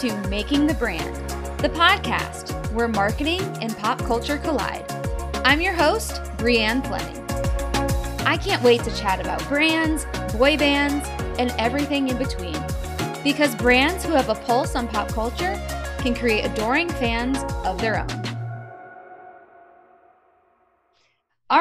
to Making the Brand, the podcast where marketing and pop culture collide. I'm your host, Brianne Fleming. I can't wait to chat about brands, boy bands, and everything in between. Because brands who have a pulse on pop culture can create adoring fans of their own.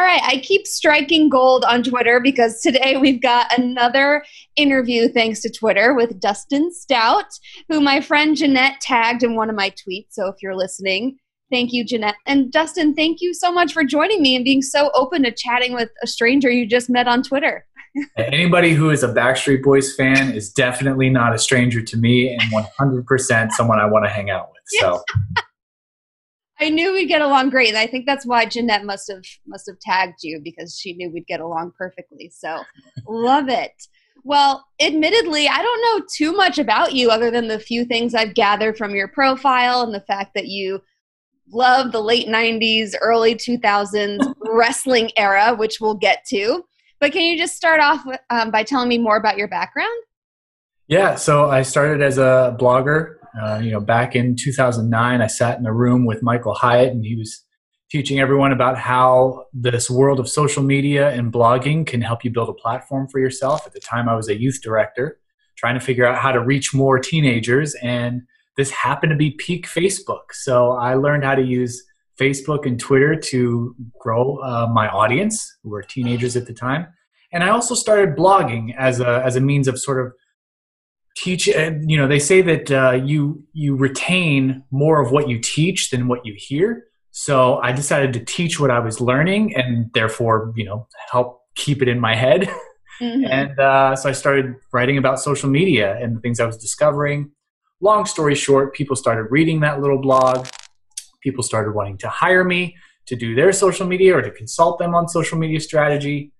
Right, I keep striking gold on Twitter because today we've got another interview thanks to Twitter with Dustin Stout, who my friend Jeanette tagged in one of my tweets. So if you're listening, thank you, Jeanette. And Dustin, thank you so much for joining me and being so open to chatting with a stranger you just met on Twitter. Anybody who is a Backstreet Boys fan is definitely not a stranger to me and 100% someone I want to hang out with. So. I knew we'd get along great, and I think that's why Jeanette must have must have tagged you because she knew we'd get along perfectly. So, love it. Well, admittedly, I don't know too much about you other than the few things I've gathered from your profile and the fact that you love the late 90s, early 2000s wrestling era, which we'll get to. But can you just start off with, um, by telling me more about your background? Yeah, so I started as a blogger uh, you know, back in 2009, I sat in a room with Michael Hyatt, and he was teaching everyone about how this world of social media and blogging can help you build a platform for yourself. At the time, I was a youth director, trying to figure out how to reach more teenagers, and this happened to be peak Facebook. So I learned how to use Facebook and Twitter to grow uh, my audience, who were teenagers at the time. And I also started blogging as a, as a means of sort of teach and you know they say that uh, you you retain more of what you teach than what you hear. So i decided to teach what i was learning and therefore you know help keep it in my head. Mm-hmm. and uh, so i started writing about social media and the things i was discovering. Long story short people started reading that little blog. People started wanting to hire me to do their social media or to consult them on social media strategy.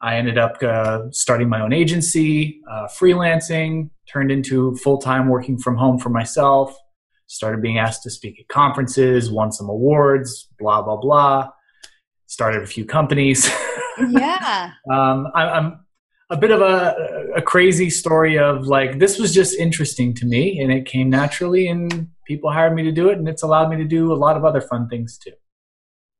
I ended up uh, starting my own agency, uh, freelancing, turned into full time working from home for myself, started being asked to speak at conferences, won some awards, blah, blah, blah. Started a few companies. Yeah. um, I, I'm a bit of a, a crazy story of like, this was just interesting to me and it came naturally, and people hired me to do it, and it's allowed me to do a lot of other fun things too.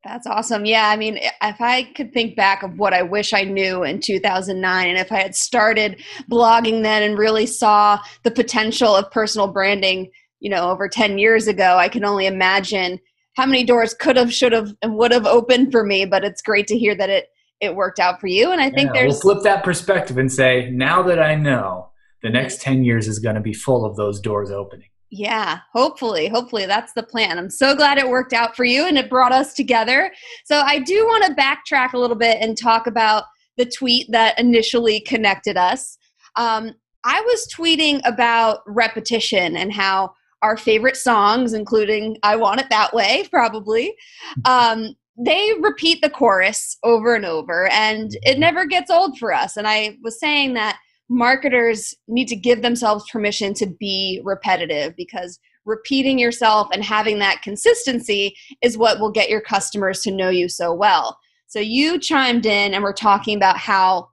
That's awesome. Yeah, I mean, if I could think back of what I wish I knew in 2009, and if I had started blogging then and really saw the potential of personal branding, you know, over 10 years ago, I can only imagine how many doors could have, should have, and would have opened for me. But it's great to hear that it it worked out for you. And I think yeah, there's we'll flip that perspective and say, now that I know, the next 10 years is going to be full of those doors opening. Yeah, hopefully, hopefully that's the plan. I'm so glad it worked out for you and it brought us together. So I do want to backtrack a little bit and talk about the tweet that initially connected us. Um, I was tweeting about repetition and how our favorite songs, including I Want It That Way, probably, um, they repeat the chorus over and over, and it never gets old for us. And I was saying that marketers need to give themselves permission to be repetitive because repeating yourself and having that consistency is what will get your customers to know you so well. So you chimed in and we're talking about how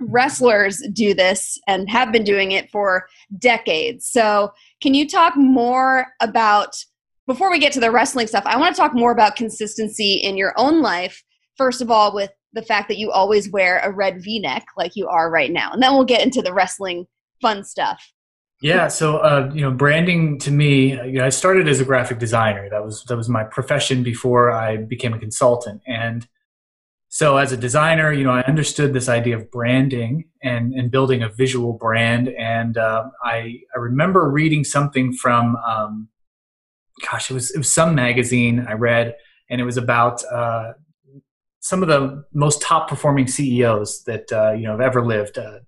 wrestlers do this and have been doing it for decades. So can you talk more about before we get to the wrestling stuff, I want to talk more about consistency in your own life. First of all, with the fact that you always wear a red v-neck like you are right now. And then we'll get into the wrestling fun stuff. Yeah so uh, you know branding to me you know i started as a graphic designer. That was that was my profession before i became a consultant. And so as a designer you know i understood this idea of branding and and building a visual brand. And uh, i i remember reading something from um, gosh it was it was some magazine i read. And it was about uh, some of the most top performing CEOs that uh, you know have ever lived, uh,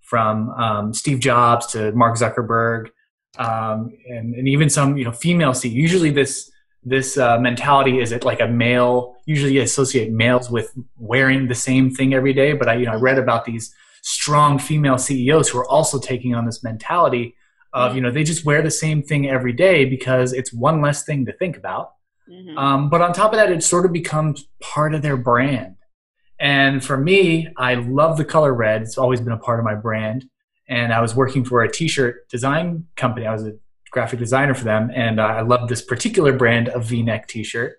from um, Steve Jobs to Mark Zuckerberg, um, and, and even some you know female CEOs. Usually, this this uh, mentality is it like a male. Usually, associate males with wearing the same thing every day. But I you know I read about these strong female CEOs who are also taking on this mentality of you know they just wear the same thing every day because it's one less thing to think about Mm-hmm. Um, but on top of that, it sort of becomes part of their brand. And for me, I love the color red. It's always been a part of my brand. And I was working for a t-shirt design company. I was a graphic designer for them, and uh, I loved this particular brand of V-neck T-shirt.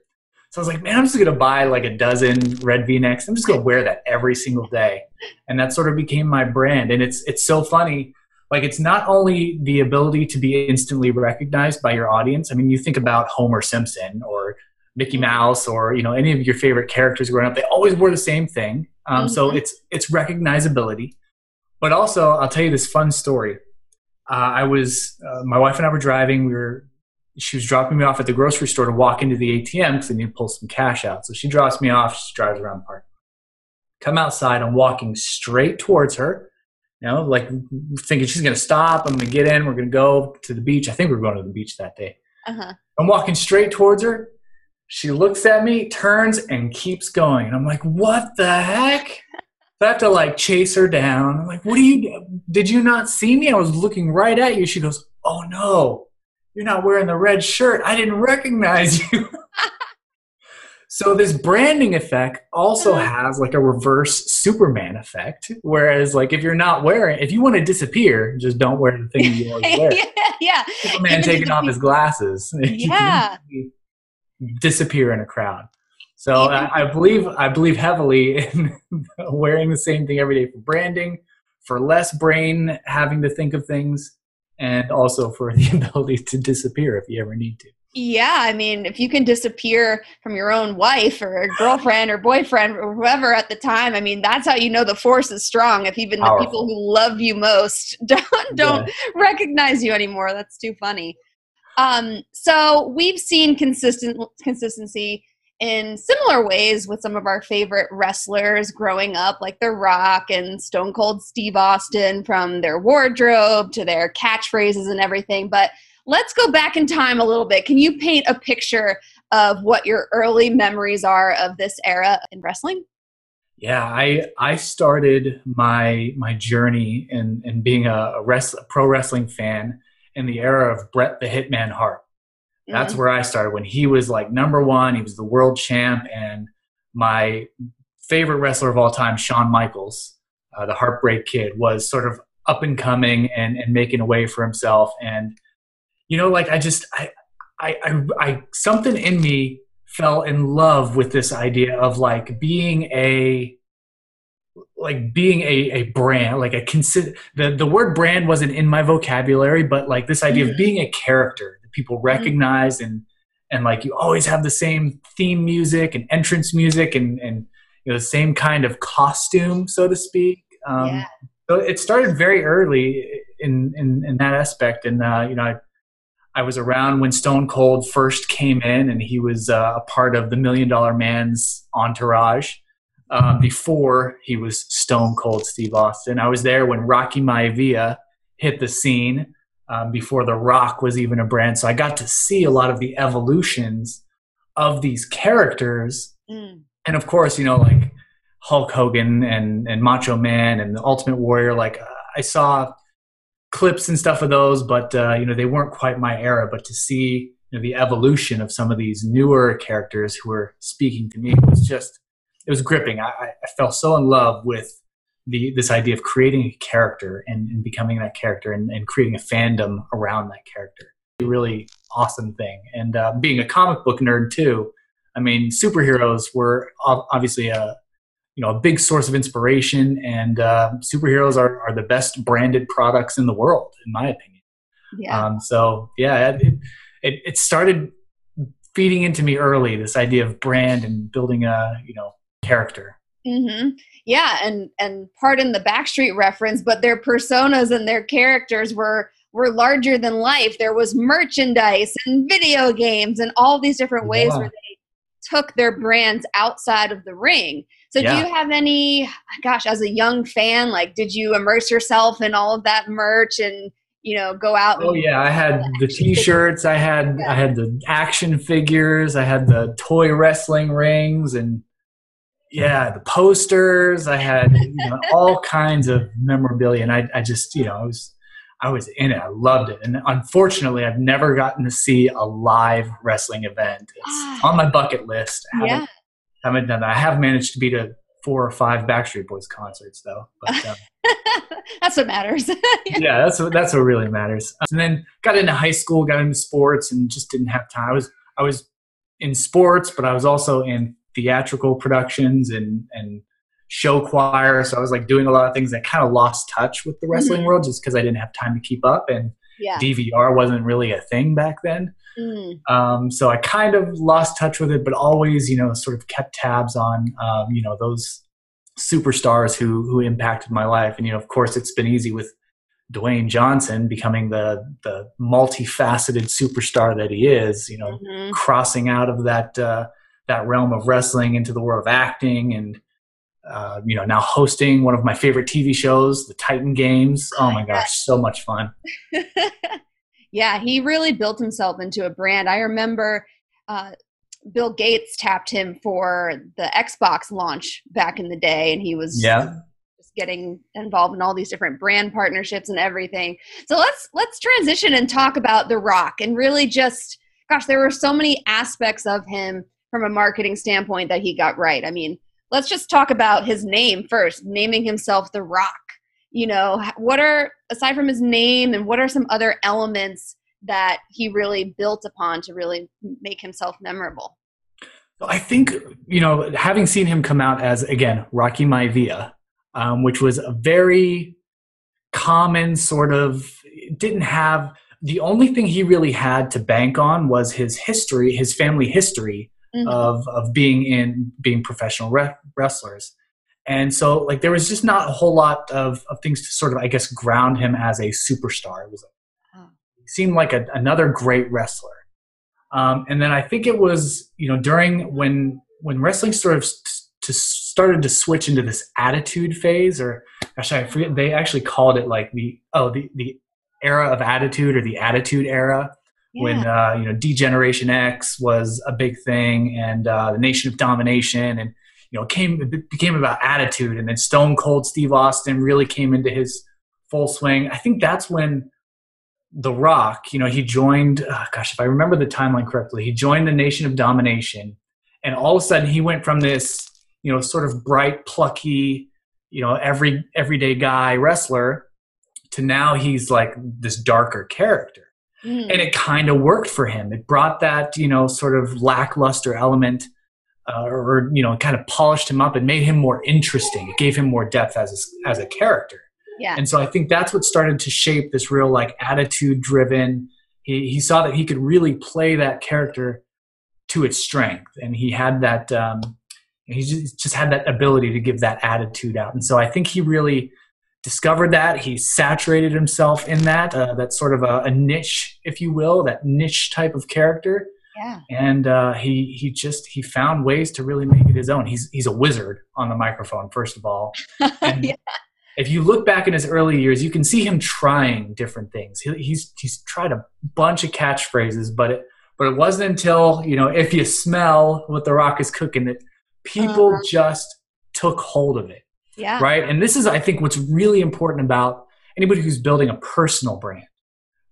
So I was like, man, I'm just gonna buy like a dozen red V-necks. I'm just gonna wear that every single day, and that sort of became my brand. And it's it's so funny. Like it's not only the ability to be instantly recognized by your audience. I mean, you think about Homer Simpson or Mickey Mouse or you know any of your favorite characters growing up. They always wore the same thing. Um, mm-hmm. So it's it's recognizability. But also, I'll tell you this fun story. Uh, I was uh, my wife and I were driving. We were she was dropping me off at the grocery store to walk into the ATM because I need to pull some cash out. So she drops me off. She drives around the park. Come outside. I'm walking straight towards her. You know, like thinking she's gonna stop. I'm gonna get in. We're gonna go to the beach. I think we are going to the beach that day. Uh-huh. I'm walking straight towards her. She looks at me, turns, and keeps going. And I'm like, what the heck? I have to like chase her down. I'm like, what do you? Did you not see me? I was looking right at you. She goes, oh no you're not wearing the red shirt. I didn't recognize you. so this branding effect also has like a reverse Superman effect. Whereas like if you're not wearing, if you want to disappear, just don't wear the thing you always wear. yeah, yeah. Superman taking off his glasses. Yeah. disappear in a crowd. So I, I believe I believe heavily in wearing the same thing every day for branding, for less brain having to think of things and also for the ability to disappear if you ever need to. Yeah, I mean, if you can disappear from your own wife or girlfriend or boyfriend or whoever at the time, I mean, that's how you know the force is strong. If even Powerful. the people who love you most don't don't yeah. recognize you anymore, that's too funny. Um, so we've seen consistent consistency in similar ways with some of our favorite wrestlers growing up, like The Rock and Stone Cold Steve Austin, from their wardrobe to their catchphrases and everything. But let's go back in time a little bit. Can you paint a picture of what your early memories are of this era in wrestling? Yeah, I I started my my journey in in being a, a, rest, a pro wrestling fan in the era of Bret the Hitman Hart. That's mm-hmm. where I started when he was like number one. He was the world champ, and my favorite wrestler of all time, Shawn Michaels, uh, the Heartbreak Kid, was sort of up and coming and, and making a way for himself. And you know, like I just I, I I I something in me fell in love with this idea of like being a like being a, a brand like a consider the, the word brand wasn't in my vocabulary but like this idea of being a character that people mm-hmm. recognize and and like you always have the same theme music and entrance music and and you know the same kind of costume so to speak um, yeah. so it started very early in in, in that aspect and uh, you know I, I was around when Stone Cold first came in, and he was uh, a part of the Million Dollar Man's entourage um, before he was Stone Cold Steve Austin. I was there when Rocky Maivia hit the scene, um, before The Rock was even a brand. So I got to see a lot of the evolutions of these characters. Mm. And of course, you know, like Hulk Hogan and, and Macho Man and the Ultimate Warrior, like uh, I saw clips and stuff of those, but, uh, you know, they weren't quite my era. But to see you know, the evolution of some of these newer characters who were speaking to me was just, it was gripping. I, I fell so in love with the this idea of creating a character and, and becoming that character and, and, creating a fandom around that character. A really awesome thing. And uh, being a comic book nerd too, I mean, superheroes were obviously a you know a big source of inspiration, and uh, superheroes are, are the best branded products in the world, in my opinion. Yeah. Um, so yeah, it, it, it started feeding into me early this idea of brand and building a you know character. Mm-hmm. Yeah, and and pardon the Backstreet reference, but their personas and their characters were were larger than life. There was merchandise and video games and all these different ways yeah. where they took their brands outside of the ring. So yeah. do you have any gosh, as a young fan, like did you immerse yourself in all of that merch and you know go out oh yeah i had the t-shirts i had yeah. i had the action figures i had the toy wrestling rings and yeah, the posters. I had you know, all kinds of memorabilia, and I, I just you know I was I was in it. I loved it, and unfortunately, I've never gotten to see a live wrestling event. It's ah. on my bucket list. I haven't, yeah. haven't done that. I have managed to be to four or five Backstreet Boys concerts though. But, um, that's what matters. yeah, that's what that's what really matters. And then got into high school, got into sports, and just didn't have time. I was I was in sports, but I was also in theatrical productions and and show choir. So I was like doing a lot of things that kind of lost touch with the wrestling mm-hmm. world just because I didn't have time to keep up and yeah. DVR wasn't really a thing back then. Mm. Um, so I kind of lost touch with it, but always, you know, sort of kept tabs on, um, you know, those superstars who who impacted my life. And you know, of course, it's been easy with Dwayne Johnson becoming the the multifaceted superstar that he is. You know, mm-hmm. crossing out of that uh, that realm of wrestling into the world of acting and. Uh, you know, now hosting one of my favorite TV shows, The Titan Games. Oh my gosh, so much fun. yeah, he really built himself into a brand. I remember uh, Bill Gates tapped him for the Xbox launch back in the day, and he was yeah just getting involved in all these different brand partnerships and everything. So let's let's transition and talk about The Rock and really just gosh, there were so many aspects of him from a marketing standpoint that he got right. I mean, let's just talk about his name first, naming himself The Rock. You know, what are aside from his name and what are some other elements that he really built upon to really make himself memorable? I think, you know, having seen him come out as, again, Rocky Maivia, um, which was a very common sort of, didn't have, the only thing he really had to bank on was his history, his family history mm-hmm. of, of being in, being professional re- wrestlers. And so, like, there was just not a whole lot of, of things to sort of, I guess, ground him as a superstar. It was like, he seemed like a, another great wrestler. Um, and then I think it was you know during when when wrestling sort of to started to switch into this attitude phase, or actually I forget they actually called it like the oh the the era of attitude or the attitude era. Yeah. When uh, you know D-Generation X was a big thing, and uh, the Nation of Domination, and you know came it became about attitude, and then Stone Cold Steve Austin really came into his full swing. I think that's when the Rock, you know, he joined, oh gosh, if I remember the timeline correctly, he joined the Nation of Domination. And all of a sudden he went from this, you know, sort of bright, plucky, you know, every everyday guy wrestler to now he's like this darker character. Mm. And it kind of worked for him. It brought that, you know, sort of lackluster element uh, or, you know, kind of polished him up and made him more interesting. It gave him more depth as a, as a character. Yeah. And so I think that's what started to shape this real like attitude driven. He, he saw that he could really play that character to its strength. And he had that, um, he just, just had that ability to give that attitude out. And so I think he really discovered that. He saturated himself in that, uh, that sort of a, a, niche, if you will, that niche type of character. Yeah. And uh, he he just he found ways to really make it his own. He's he's a wizard on the microphone, first of all. And, yeah if you look back in his early years, you can see him trying different things. He, he's he's tried a bunch of catchphrases, but it but it wasn't until you know if you smell what the Rock is cooking that people uh just took hold of it. Yeah. Right. And this is I think what's really important about anybody who's building a personal brand.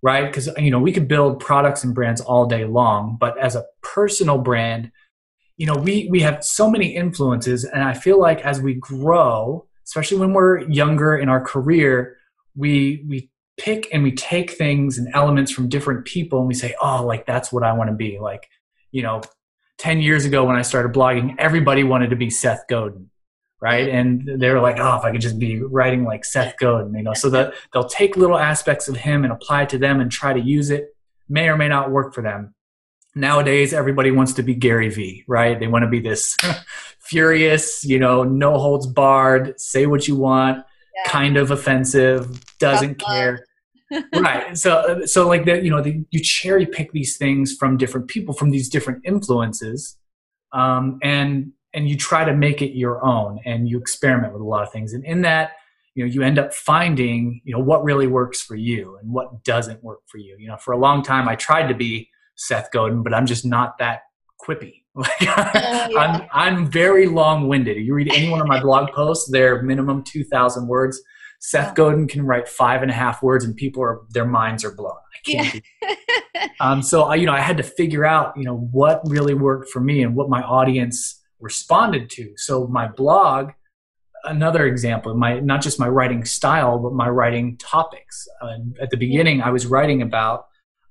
Right. Because you know we could build products and brands all day long, but as a personal brand, you know we we have so many influences, and I feel like as we grow especially when we're younger in our career, we we pick and we take things and elements from different people and we say, oh, like that's what I want to be. Like, you know, 10 years ago when I started blogging, everybody wanted to be Seth Godin, right? And they were like, oh, if I could just be writing like Seth Godin, you know, so that they'll take little aspects of him and apply it to them and try to use it. May or may not work for them nowadays everybody wants to be Gary Vee, right? They want to be this furious, you know, no holds barred, say what you want, yeah. kind of offensive, doesn't care. right. So so like that, you know, the, you cherry pick these things from different people, from these different influences, um, and and you try to make it your own, and you experiment with a lot of things, and in that. You know, you end up finding, you know, what really works for you and what doesn't work for you. You know, for a long time, I tried to be Seth Godin, but I'm just not that quippy. Like, uh, yeah. I'm I'm very long winded. You read any one of my blog posts, they're minimum two thousand words. Seth yeah. Godin can write five and a half words, and people are their minds are blown. I can't. Yeah. um, so I, you know, I had to figure out, you know, what really worked for me and what my audience responded to. So my blog another example, my not just my writing style, but my writing topics. Uh, at the beginning, I was writing about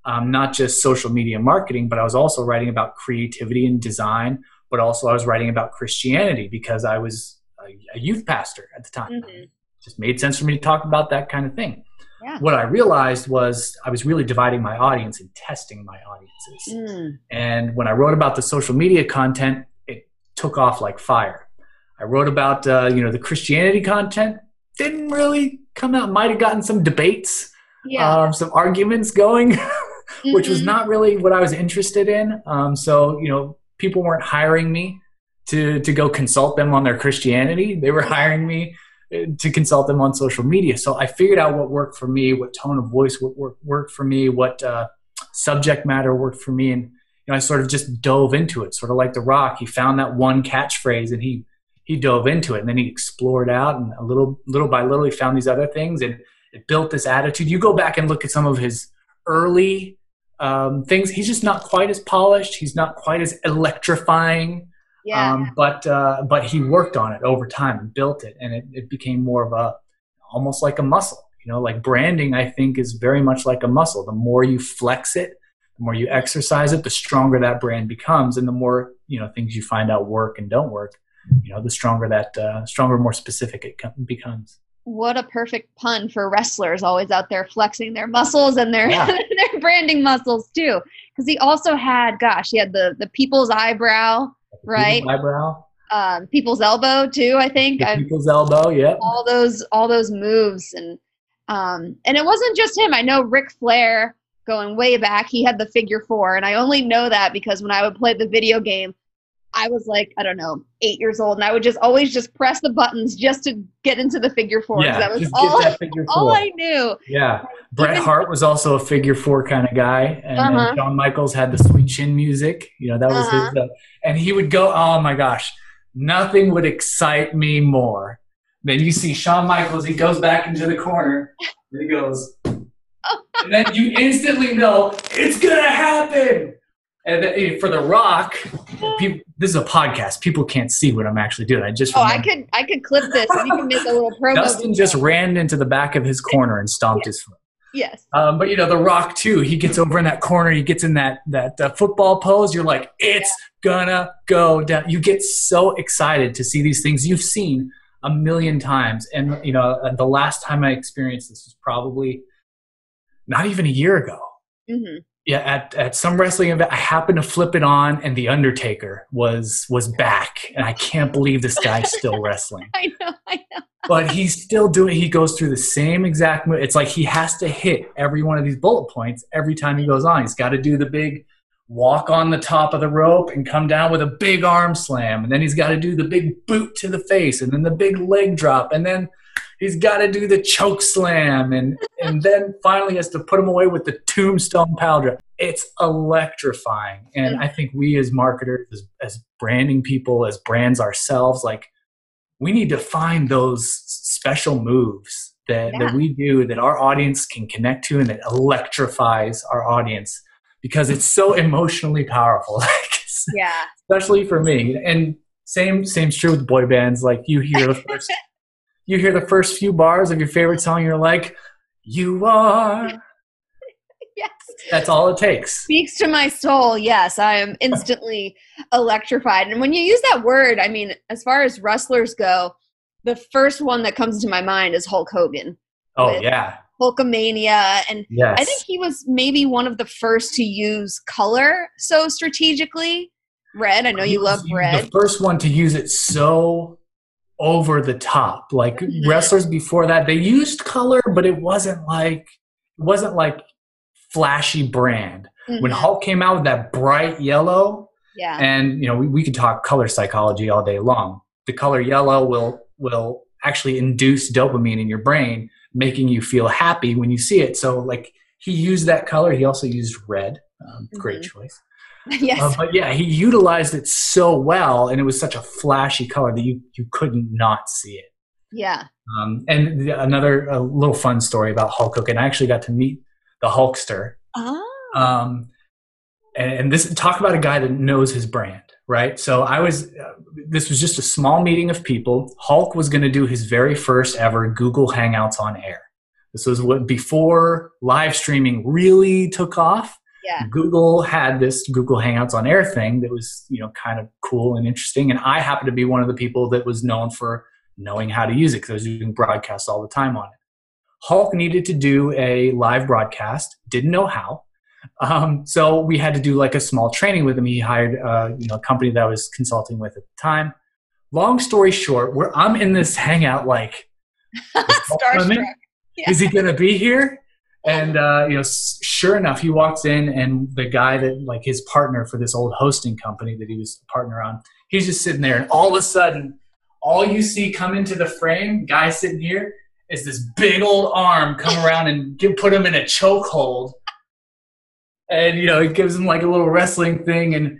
um, not just social media marketing, but I was also writing about creativity and design. But also, I was writing about Christianity because I was a, a youth pastor at the time. Mm-hmm. It just made sense for me to talk about that kind of thing. Yeah. What I realized was I was really dividing my audience and testing my audiences. Mm. And when I wrote about the social media content, took off like fire. I wrote about uh, you know the Christianity content, didn't really come out. Might have gotten some debates, yeah. um, some arguments going, mm-hmm. which was mm-hmm. not really what I was interested in. Um, so you know people weren't hiring me to to go consult them on their Christianity. They were hiring me to consult them on social media. So I figured out what worked for me, what tone of voice would work, worked for me, what uh, subject matter worked for me, and you know I sort of just dove into it, sort of like The Rock. He found that one catchphrase and he he dove into it, and then he explored out, and a little little by little he found these other things, and it built this attitude. You go back and look at some of his early um, things. He's just not quite as polished. He's not quite as electrifying yeah. Um, but uh, but he worked on it over time and built it, and it, it became more of a almost like a muscle. You know, like branding, I think is very much like a muscle. The more you flex it, the more you exercise it, the stronger that brand becomes, and the more you know things you find out work and don't work. You know, the stronger that uh, stronger, more specific it becomes what a perfect pun for wrestlers always out there flexing their muscles and their yeah. their branding muscles too because he also had gosh he had the the people's eyebrow right? eyebrow. Um, people's elbow too. I think people's elbow. Yeah. All those all those moves and um, and it wasn't just him. I know Ric Flair going way back. He had the figure four, and I only know that because when I would play the video game, I was like, I don't know, eight years old, and I would just always just press the buttons just to get into the figure four. Yeah, that was all, all I knew. Yeah. Bret Hart was also a figure four kind of guy, and, uh-huh. Shawn Michaels had the sweet chin music. You know, that was uh-huh. his. Uh, and he would go, oh my gosh, nothing would excite me more than you see Shawn Michaels. He goes back into the corner, and he goes, and then you instantly know it's gonna happen. And then, for The Rock, people, this is a podcast. People can't see what I'm actually doing. I just oh, I could I could clip this. and You can make a little promo. Dustin just ran into the back of his corner and stomped his foot. Yes. Um, but you know, The Rock too. He gets over in that corner. He gets in that that uh, football pose. You're like, it's yeah. gonna go down. You get so excited to see these things you've seen a million times. And you know, uh, the last time I experienced this was probably not even a year ago. Mm-hmm yeah, at, at some wrestling event, I happened to flip it on, and the Undertaker was was back, and I can't believe this guy's still wrestling. I know, I know. but he's still doing. He goes through the same exact move. It's like he has to hit every one of these bullet points every time he goes on. He's got to do the big walk on the top of the rope and come down with a big arm slam, and then he's got to do the big boot to the face, and then the big leg drop, and then he's got to do the choke slam and and then finally has to put him away with the tombstone powder. It's electrifying and i think we as marketers as, as branding people as brands ourselves like we need to find those special moves that, yeah. that we do that our audience can connect to and that electrifies our audience because it's so emotionally powerful. Like yeah. especially for me. And same same's true with boy bands. Like you hear the first you hear the first few bars of your favorite song, you're like, you are. yes. That's all it takes. Speaks to my soul. Yes, I am instantly electrified. And when you use that word, I mean, as far as wrestlers go, the first one that comes to my mind is Hulk Hogan. Oh, yeah. Hulkamania. And yes. I think he was maybe one of the first to use color so strategically. Red. I know you love red. The first one to use it so over the top. Like wrestlers before that, they used color, but it wasn't like it wasn't like flashy brand. Mm-hmm. When Hulk came out with that bright yellow, yeah, and you know we, we could talk color psychology all day long. The color yellow will will actually induce dopamine in your brain, making you feel happy when you see it. So like he used that color. He also used red. Um, mm-hmm. Great choice. yes. Uh, but yeah, he utilized it so well, and it was such a flashy color that you you couldn't not see it. Yeah. Um, and the, another little fun story about Hulk Hogan. I actually got to meet the Hulkster. Oh. Um, and, and this talk about a guy that knows his brand, right? So I was, uh, this was just a small meeting of people. Hulk was going to do his very first ever Google Hangouts on air. This was what before live streaming really took off. Yeah. Google had this Google Hangouts on air thing that was, you know, kind of cool and interesting. And I happened to be one of the people that was known for knowing how to use it because I was doing broadcasts all the time on it. Hulk needed to do a live broadcast, didn't know how. Um, so we had to do like a small training with him. He hired uh, you know a company that I was consulting with at the time. Long story short, where I'm in this hangout like starstruck. Yeah. Is he going to be here? And uh, you know, sure enough, he walks in, and the guy that like his partner for this old hosting company that he was a partner on, he's just sitting there, and all of a sudden, all you see come into the frame, guy sitting here, is this big old arm come around and give, put him in a chokehold. And you know it gives him like a little wrestling thing and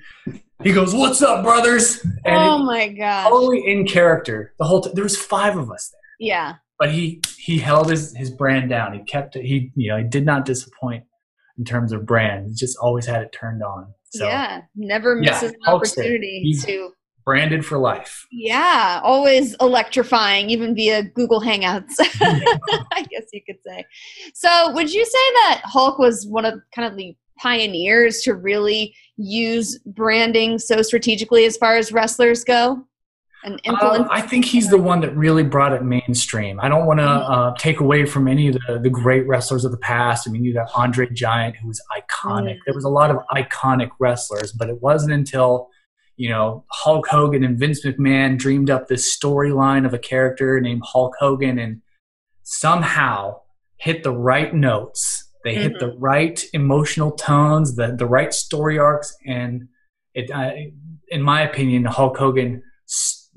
he goes what's up brothers? And oh my god totally in character the whole time there was five of us there. Yeah but he he held his his brand down. He kept it. He you know he did not disappoint in terms of brand. He just always had it turned on. So yeah never misses yeah, an opportunity to branded for life. Yeah always electrifying even via google hangouts i guess you could say. So would you say that hulk was one of kind of the pioneers to really use branding so strategically as far as wrestlers go? And uh, I think he's the one that really brought it mainstream. I don't want to mm-hmm. uh, take away from any of the, the great wrestlers of the past. I mean, you got Andre Giant, who was iconic. Mm. There was a lot of iconic wrestlers, but it wasn't until you know Hulk Hogan and Vince McMahon dreamed up this storyline of a character named Hulk Hogan, and somehow hit the right notes they mm-hmm. hit the right emotional tones, the the right story arcs, and it, uh, in my opinion, Hulk Hogan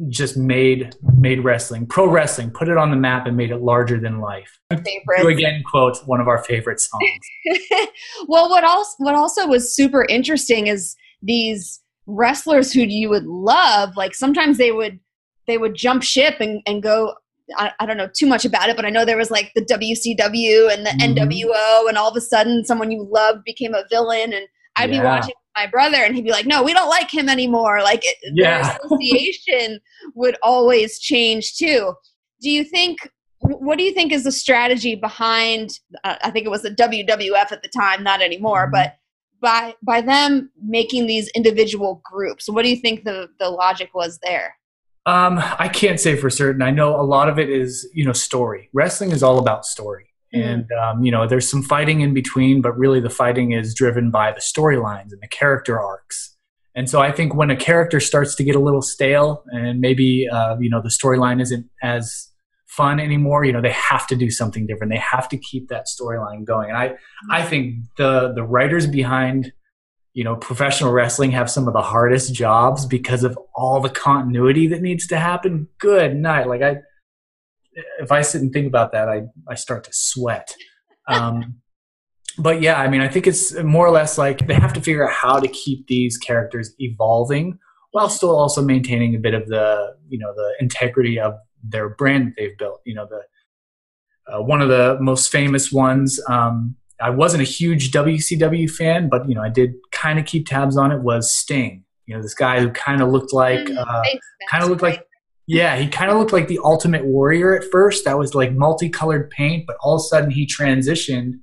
just made made wrestling, pro wrestling, put it on the map and made it larger than life. Favorite. again quote one of our favorite songs. well, what also what also was super interesting is these wrestlers who you would love. Like sometimes they would they would jump ship and, and go I, I, don't know too much about it, but I know there was like the WCW and the mm-hmm. NWO, and all of a sudden someone you loved became a villain, and I'd yeah. be watching my brother, and he'd be like, "No, we don't like him anymore." Like it, yeah. their association would always change too. Do you think? What do you think is the strategy behind? Uh, I think it was the WWF at the time, not anymore, mm-hmm. but by by them making these individual groups, what do you think the the logic was there? Um, I can't say for certain. I know a lot of it is, you know, story. Wrestling is all about story. Mm-hmm. And, um, you know, there's some fighting in between, but really the fighting is driven by the storylines and the character arcs. And so I think when a character starts to get a little stale and maybe, uh, you know, the storyline isn't as fun anymore, you know, they have to do something different. They have to keep that storyline going. And I, I think the, the writers behind you know, professional wrestling have some of the hardest jobs because of all the continuity that needs to happen. Good night. Like I, if I sit and think about that, I, I start to sweat. Um, but yeah, I mean, I think it's more or less like they have to figure out how to keep these characters evolving while still also maintaining a bit of the, you know, the integrity of their brand that they've built. You know, the, uh, one of the most famous ones, um, I wasn't a huge WCW fan, but you know, I did kind of keep tabs on it. Was Sting? You know, this guy who kind of looked like, mm, uh, kind of looked like, yeah, he kind of looked like the Ultimate Warrior at first. That was like multicolored paint, but all of a sudden he transitioned.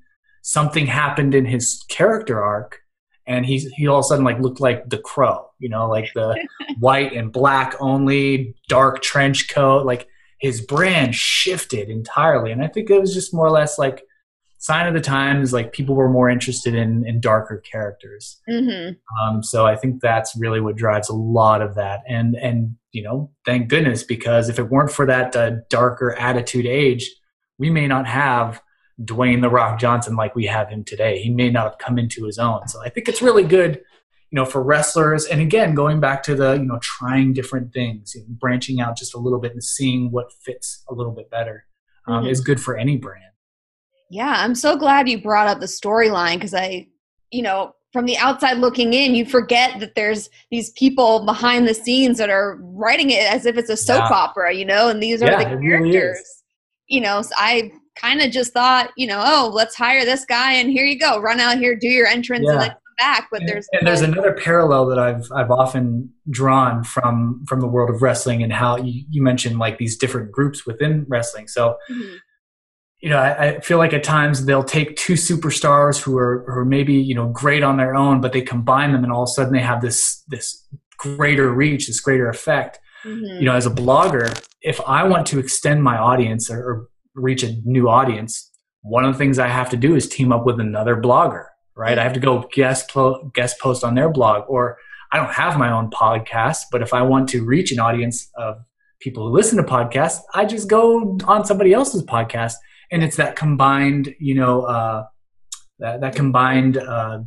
Something happened in his character arc, and he's he all of a sudden like looked like the Crow. You know, like the white and black only, dark trench coat. Like his brand shifted entirely, and I think it was just more or less like sign of the times like people were more interested in in darker characters mm-hmm. um, so i think that's really what drives a lot of that and and you know thank goodness because if it weren't for that uh, darker attitude age we may not have dwayne the rock johnson like we have him today. He may not have come into his own. So i think it's really good you know for wrestlers. And again going back to the you know trying different things you know, branching out just a little bit and seeing what fits a little bit better um, mm-hmm. is good for any brand. Yeah, I'm so glad you brought up the storyline because I, you know, from the outside looking in, you forget that there's these people behind the scenes that are writing it as if it's a soap yeah. opera, you know, and these are yeah, the characters. Really you know, so I kind of just thought, you know, oh, let's hire this guy and here you go. Run out here, do your entrance, yeah. and then come back, but and, there's and there's another parallel that I've I've often drawn from from the world of wrestling and how you, you mentioned like these different groups within wrestling. So. Mhm. You know, I, I feel like at times they'll take two superstars who are, who are maybe you know great on their own, but they combine them, and all of a sudden they have this this greater reach, this greater effect. Mhm. you know as a blogger if i want to extend my audience or, or reach a new audience one of the things i have to do is team up with another blogger right i have to go guest po- guest post on their blog or i don't have my own podcast but if i want to reach an audience of people who listen to podcasts i just go on somebody else's podcast and it's that combined you know uh, that, that combined uh,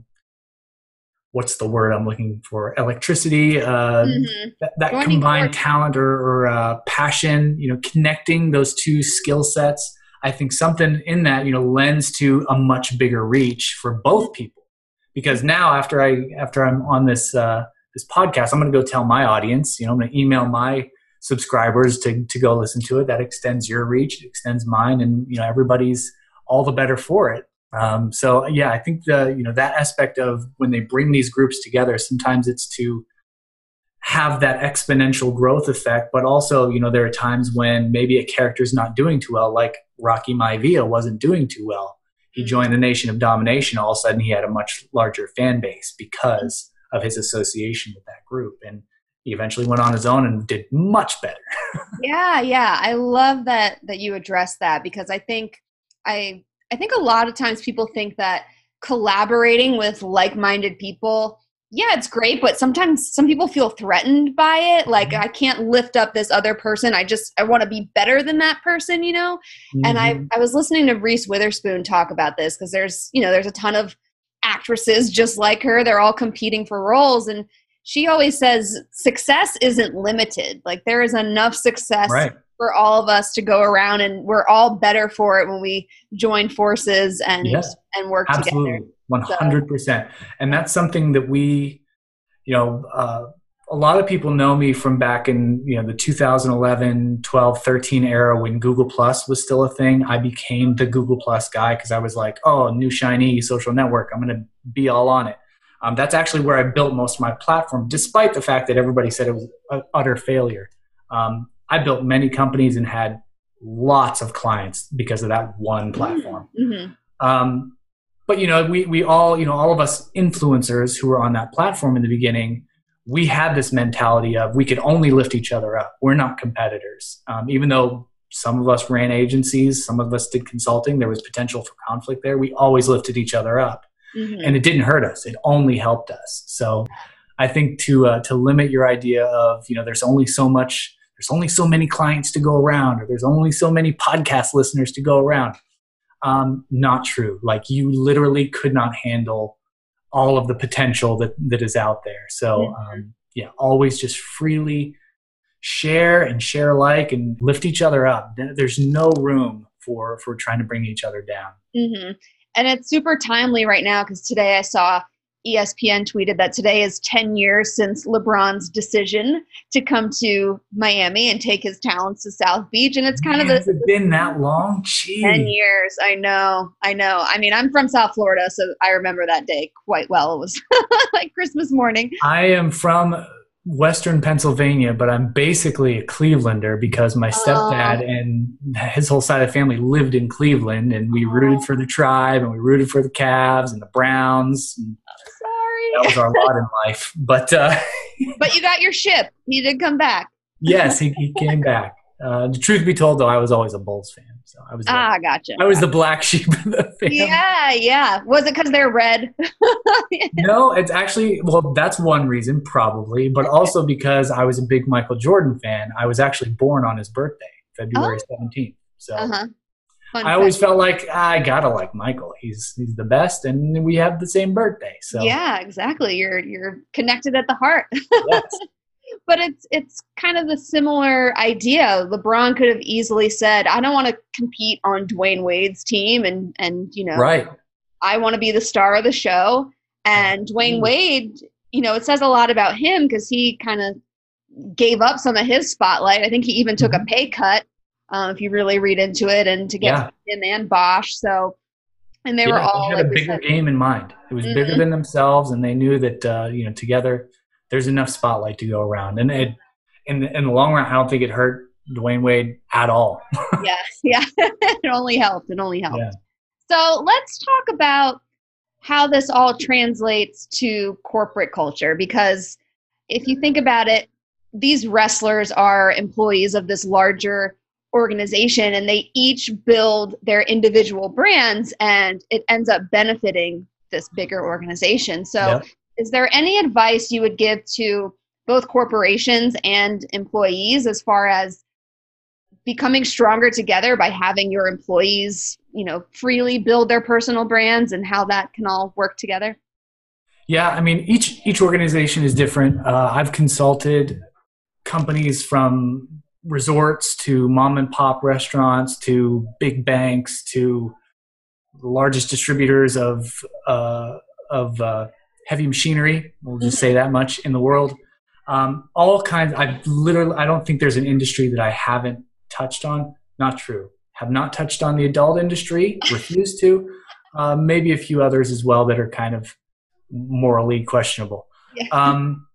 what's the word i'm looking for electricity uh, Mhm. that, that combined talent or, or uh, passion you know connecting those two skill sets i think something in that you know lends to a much bigger reach for both people because now after i after i'm on this uh, this podcast i'm going to go tell my audience you know i'm going to email my subscribers to, to go listen to it. That extends your reach it extends mine and you know everybody's all the better for it. Um, so yeah i think the you know that aspect of when they bring these groups together sometimes it's to have that exponential growth effect but also you know there are times when maybe a character's not doing too well like rocky maivia wasn't doing too well. He joined the nation of domination all of a sudden he had a much larger fan base because of his association with that group. And he eventually went on his own and did much better yeah yeah i love that that you address that because i think i i think a lot of times people think that collaborating with like-minded people yeah it's great but sometimes some people feel threatened by it like Mhm. i can't lift up this other person i just i want to be better than that person you know and I, Mhm. I was listening to reese witherspoon talk about this because there's you know there's a ton of actresses just like her they're all competing for roles and she always says success isn't limited. Like there is enough success right. for all of us to go around and we're all better for it when we join forces and Yeah. and work together. Absolutely. 100% and that's something that we you know uh, a lot of people know me from back in you know the 2011 12 13 era when google plus was still a thing. I became the google plus guy because i was like oh new shiny social network. I'm going to be all on it um, that's actually where i built most of my platform despite the fact that everybody said it was an utter failure um, i built many companies and had lots of clients because of that one platform hmm um, but you know, we we all you know all of us influencers who were on that platform in the beginning, we had this mentality of we could only lift each other up. We're not competitors, um, even though some of us ran agencies, some of us did consulting. There was potential for conflict there. We always lifted each other up, hmm and it didn't hurt us. It only helped us. So, I think to uh, to limit your idea of you know there's only so much, there's only so many clients to go around, or there's only so many podcast listeners to go around um, not true. Like you literally could not handle all of the potential that that is out there. So um, yeah, always just freely share and share alike and lift each other up. There's no room for for trying to bring each other down. hmm And it's super timely right now because today I saw ESPN tweeted that today is 10 years since LeBron's decision to come to Miami and take his talents to South Beach. And it's kind Man, of has it been that long? 10 years. I know. I know. I mean, I'm from South Florida, so I remember that day quite well. It was like Christmas morning. I am from Western Pennsylvania, but I'm basically a Clevelander because my stepdad Oh. and his whole side of the family lived in Cleveland, and we rooted for the tribe, and we rooted for the Cavs and the Browns. And that Sorry. was our lot in life. But uh, But you got your ship. He did come back. yes, he, he came back. Uh, the truth be told, though, I was always a Bulls fan, so I was the, Ah, gotcha. I was the black sheep of the family. Yeah, yeah. Was it because they're red? No, it's actually well, that's one reason probably, but also because I was a big Michael Jordan fan. I was actually born on his birthday, February seventeenth. So Uh huh. I always felt like "Ah, I gotta like Michael. He's he's the best, and we have the same birthday. So Yeah, exactly. You're you're connected at the heart. yes. but it's it's kind of the similar idea. LeBron could have easily said, "I don't want to compete on Dwyane Wade's team," and and you know, right. I want to be the star of the show. And Dwyane Mm. Wade, you know, it says a lot about him because he kind of gave up some of his spotlight. I think he even took a Mhm. pay cut, uh, if you really read into it, and to get Yeah. him and Bosh. So And they yeah, were all they had like a bigger said, game in mind. It was mm-hmm. bigger than themselves, and they knew that uh, you know together there's enough spotlight to go around. And it, in in the long run, I don't think it hurt Dwyane Wade at all. yeah, yeah, it only helped. It only helped. Yeah. So let's talk about how this all translates to corporate culture because if you think about it, these wrestlers are employees of this larger organization and they each build their individual brands and it ends up benefiting this bigger organization. So, yep. Is there any advice you would give to both corporations and employees as far as becoming stronger together by having your employees, you know, freely build their personal brands and how that can all work together? Yeah, I mean, each each organization is different. Uh, I've consulted companies from resorts to mom and pop restaurants to big banks to the largest distributors of uh, of uh, heavy machinery. We'll just say that much in the world. Um, all kinds. I literally. I don't think there's an industry that I haven't touched on. Not true. Have not touched on the adult industry. Refuse to. Uh, maybe a few others as well that are kind of morally questionable. Yeah. Um,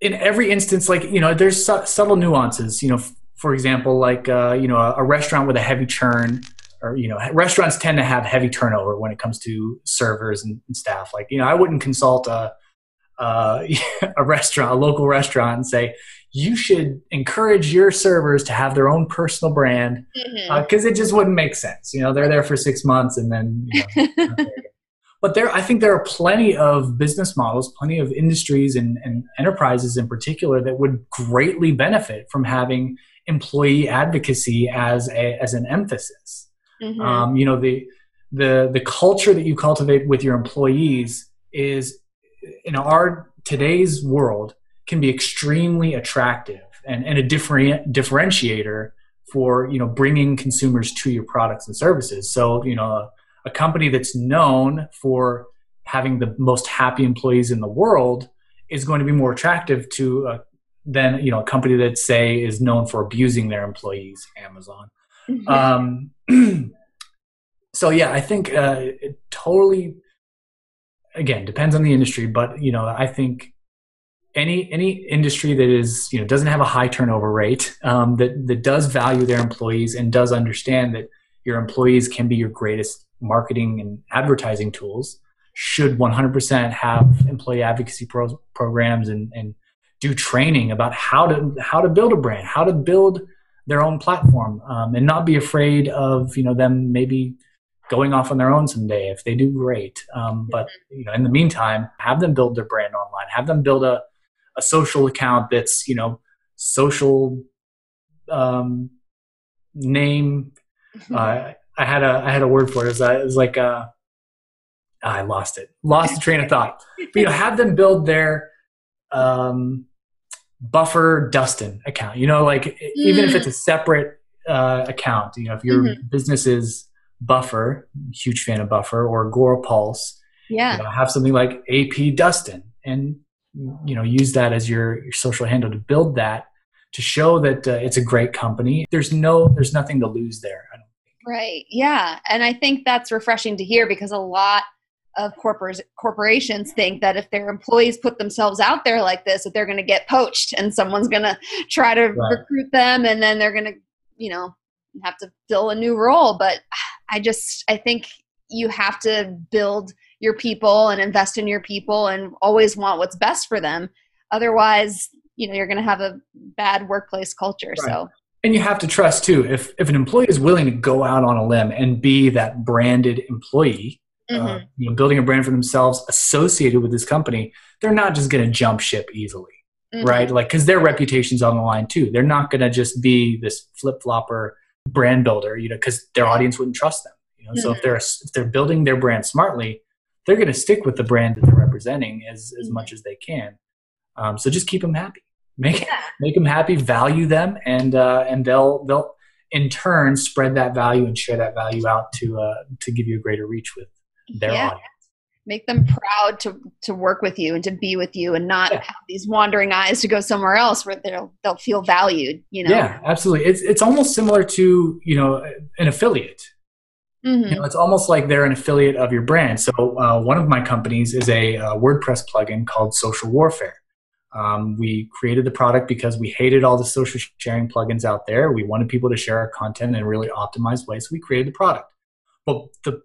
in every instance, like you know, there's su- subtle nuances. You know, f- for example, like uh, you know, a, a, restaurant with a heavy churn, or you know, restaurants tend to have heavy turnover when it comes to servers and, and staff. Like you know, I wouldn't consult a uh, a restaurant, a local restaurant, and say you should encourage your servers to have their own personal brand because mm-hmm. uh, it just wouldn't make sense. You know, they're there for six months and then. You know, but there i think there are plenty of business models plenty of industries and, and, enterprises in particular that would greatly benefit from having employee advocacy as a, as an emphasis mm-hmm. um, you know the the the culture that you cultivate with your employees is in our today's world can be extremely attractive and, and a different differentiator for you know bringing consumers to your products and services so you know a company that's known for having the most happy employees in the world is going to be more attractive to uh, than you know a company that say is known for abusing their employees amazon um, so yeah i think uh, it totally again depends on the industry but you know i think any any industry that is you know doesn't have a high turnover rate um, that that does value their employees and does understand that your employees can be your greatest marketing and advertising tools should 100% have employee advocacy pro- programs and, and do training about how to how to build a brand, how to build their own platform, um, and not be afraid of you know them maybe going off on their own someday. If they do, great. Um, but you know, in the meantime, have them build their brand online. Have them build a a social account that's you know social um, name. Uh, I had a I had a word for it. It was, uh, it was like uh, I lost it, lost the train of thought. But you know, have them build their um, buffer Dustin account. You know, like mm. even if it's a mm. separate uh, account. You know, if your mm-hmm. business is Buffer, huge fan of Buffer, or Agorapulse, yeah, you know, have something like AP Dustin, and you know, use that as your, your social handle to build that to show that uh, it's a great company. There's no, there's nothing to lose there. Right. Yeah. And I think that's refreshing to hear because a lot of corpor- corporations think that if their employees put themselves out there like this, that they're going to get poached and someone's going to try to right. recruit them and then they're going to, you know, have to fill a new role. But I just, I think you have to build your people and invest in your people and always want what's best for them. Otherwise, you know, you're going to have a bad workplace culture. Right. So and you have to trust too if if an employee is willing to go out on a limb and be that branded employee mm-hmm. uh, you know building a brand for themselves associated with this company they're not just going to jump ship easily mm-hmm. right like because their reputation's on the line too they're not going to just be this flip-flopper brand builder you know because their audience wouldn't trust them you know mm-hmm. so if mm-hmm. they're if they're building their brand smartly they're going to stick with the brand that they're representing as as much as they can um, so just keep them happy make yeah. make them happy value them and uh, and they'll they'll in turn spread that value and share that value out to uh, to give you a greater reach with their yeah. audience make them proud to to work with you and to be with you and not yeah. have these wandering eyes to go somewhere else where they'll they'll feel valued you know yeah absolutely it's it's almost similar to you know an affiliate Mm-hmm. You know, it's almost like they're an affiliate of your brand. So uh, one of my companies is a, a WordPress plugin called Social Warfare. Um, we created the product because we hated all the social sharing plugins out there. We wanted people to share our content in a really optimized way, so we created the product. But the,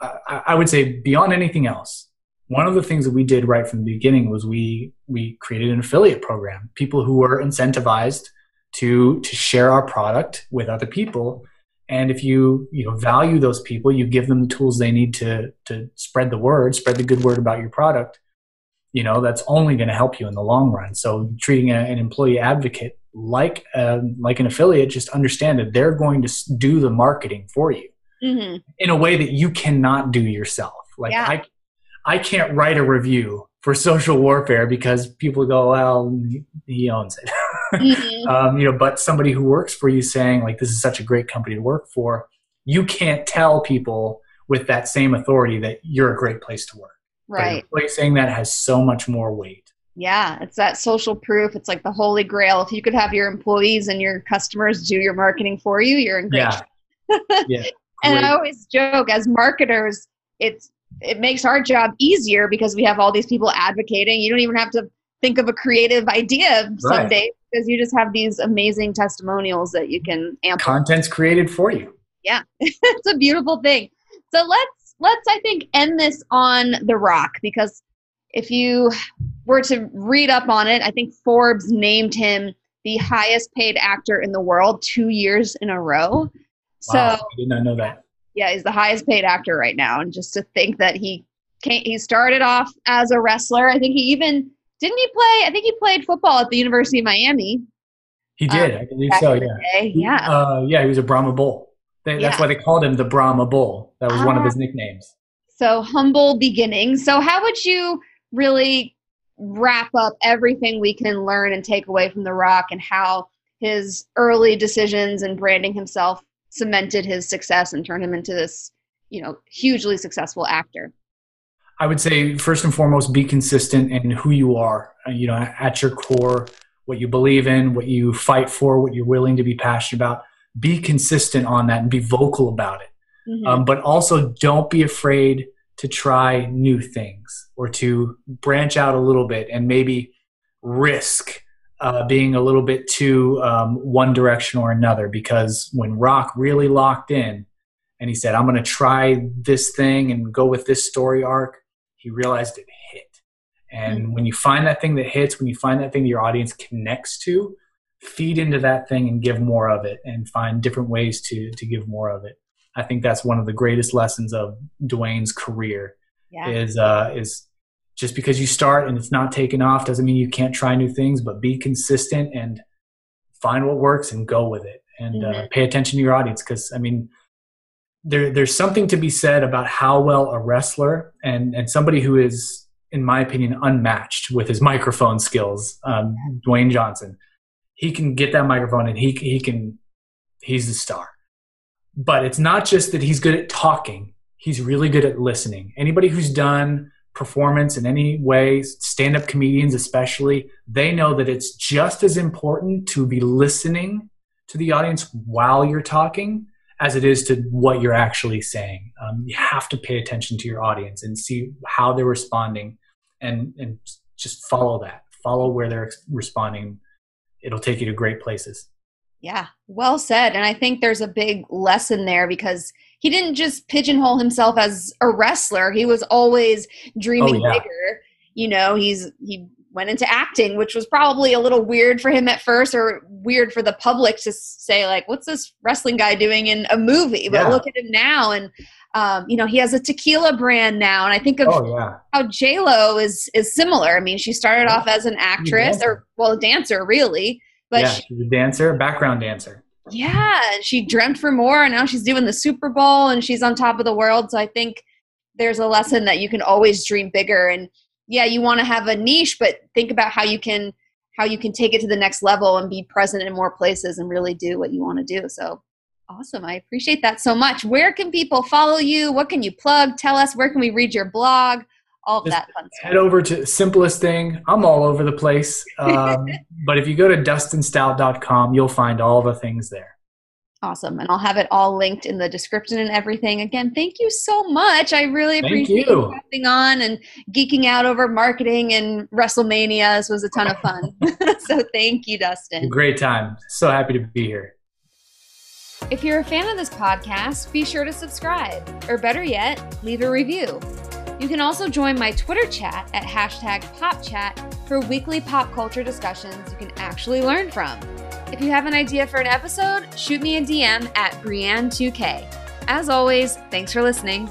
I, I would say beyond anything else, one of the things that we did right from the beginning was we we created an affiliate program. People who were incentivized to to share our product with other people. And if you you know value those people you give them the tools they need to to spread the word spread the good word about your product you know that's only going to help you in the long run. So treating a, an employee advocate like a, um, like an affiliate just understand that they're going to do the marketing for you mm-hmm. in a way that you cannot do yourself like yeah. i i can't write a review for social warfare because people go well he owns it mm-hmm. um, you know, but somebody who works for you saying like this is such a great company to work for, you can't tell people with that same authority that you're a great place to work. Right. But saying that has so much more weight. Yeah, it's that social proof. It's like the holy grail. If you could have your employees and your customers do your marketing for you, you're in great yeah. yeah. And I always joke as marketers, it's it makes our job easier because we have all these people advocating. You don't even have to think of a creative idea right. some days because you just have these amazing testimonials that you can amp. Content's created for you. Yeah, it's a beautiful thing. So let's let's I think end this on The Rock because if you were to read up on it, I think Forbes named him the highest paid actor in the world two years in a row. So I did not know that. Yeah, he's the highest paid actor right now, and just to think that he came, he started off as a wrestler. I think he even didn't he play? I think he played football at the University of Miami. He did, um, I believe so. Yeah, yeah, uh, yeah. He was a Brahma Bull. They, that's why they called him the Brahma Bull. That was uh, one of his ah. nicknames. So humble beginnings. So how would you really wrap up everything we can learn and take away from The Rock and how his early decisions and branding himself cemented his success and turned him into this, you know, hugely successful actor? I would say first and foremost, be consistent in who you are. Uh, you know, at your core, what you believe in, what you fight for, what you're willing to be passionate about. Be consistent on that and be vocal about it. Mm-hmm. Um, but also, don't be afraid to try new things or to branch out a little bit and maybe risk uh, being a little bit too um, one direction or another. Because when Rock really locked in and he said, I'm going to try this thing and go with this story arc, he realized it hit. And mm-hmm. when you find that thing that hits, when you find that thing that your audience connects to, feed into that thing and give more of it and find different ways to to give more of it. I think that's one of the greatest lessons of Dwayne's career yeah. is uh, is just because you start and it's not taking off doesn't mean you can't try new things, but be consistent and find what works and go with it and uh, mm-hmm. uh, pay attention to your audience because I mean there, there's something to be said about how well a wrestler and, and somebody who is, in my opinion, unmatched with his microphone skills, um, Dwayne Johnson. He can get that microphone and he, he can, he's the star. But it's not just that he's good at talking, he's really good at listening. Anybody who's done performance in any way, stand up comedians especially, they know that it's just as important to be listening to the audience while you're talking as it is to what you're actually saying. Um, you have to pay attention to your audience and see how they're responding and, and just follow that. Follow where they're responding. It'll take you to great places. Yeah, well said. And I think there's a big lesson there because he didn't just pigeonhole himself as a wrestler. He was always dreaming oh, yeah. bigger. You know, he's he went into acting, which was probably a little weird for him at first or weird for the public to say, like, what's this wrestling guy doing in a movie? But yeah. look at him now. And, um, you know, he has a tequila brand now. And I think of oh, yeah. how J-Lo is, is similar. I mean, she started off as an actress or, well, a dancer, really. But yeah, she, she's a dancer, background dancer. Yeah, she dreamt for more. And now she's doing the Super Bowl and she's on top of the world. So I think there's a lesson that you can always dream bigger and yeah you want to have a niche but think about how you can how you can take it to the next level and be present in more places and really do what you want to do so awesome i appreciate that so much where can people follow you what can you plug tell us where can we read your blog all of Just that fun stuff. Head over to simplest thing. I'm all over the place. Um, but if you go to dustinstout.com, you'll find all the things there. Awesome. And I'll have it all linked in the description and everything. Again, thank you so much. I really Thank appreciate you. you coming on and geeking out over marketing and WrestleMania. This was a ton of fun. so thank you, Dustin. Great time. So happy to be here. If you're a fan of this podcast, be sure to subscribe, or better yet, leave a review. You can also join my Twitter chat at hashtag PopChat for weekly pop culture discussions you can actually learn from. If you have an idea for an episode, shoot me a DM at Brienne2K. As always, thanks for listening.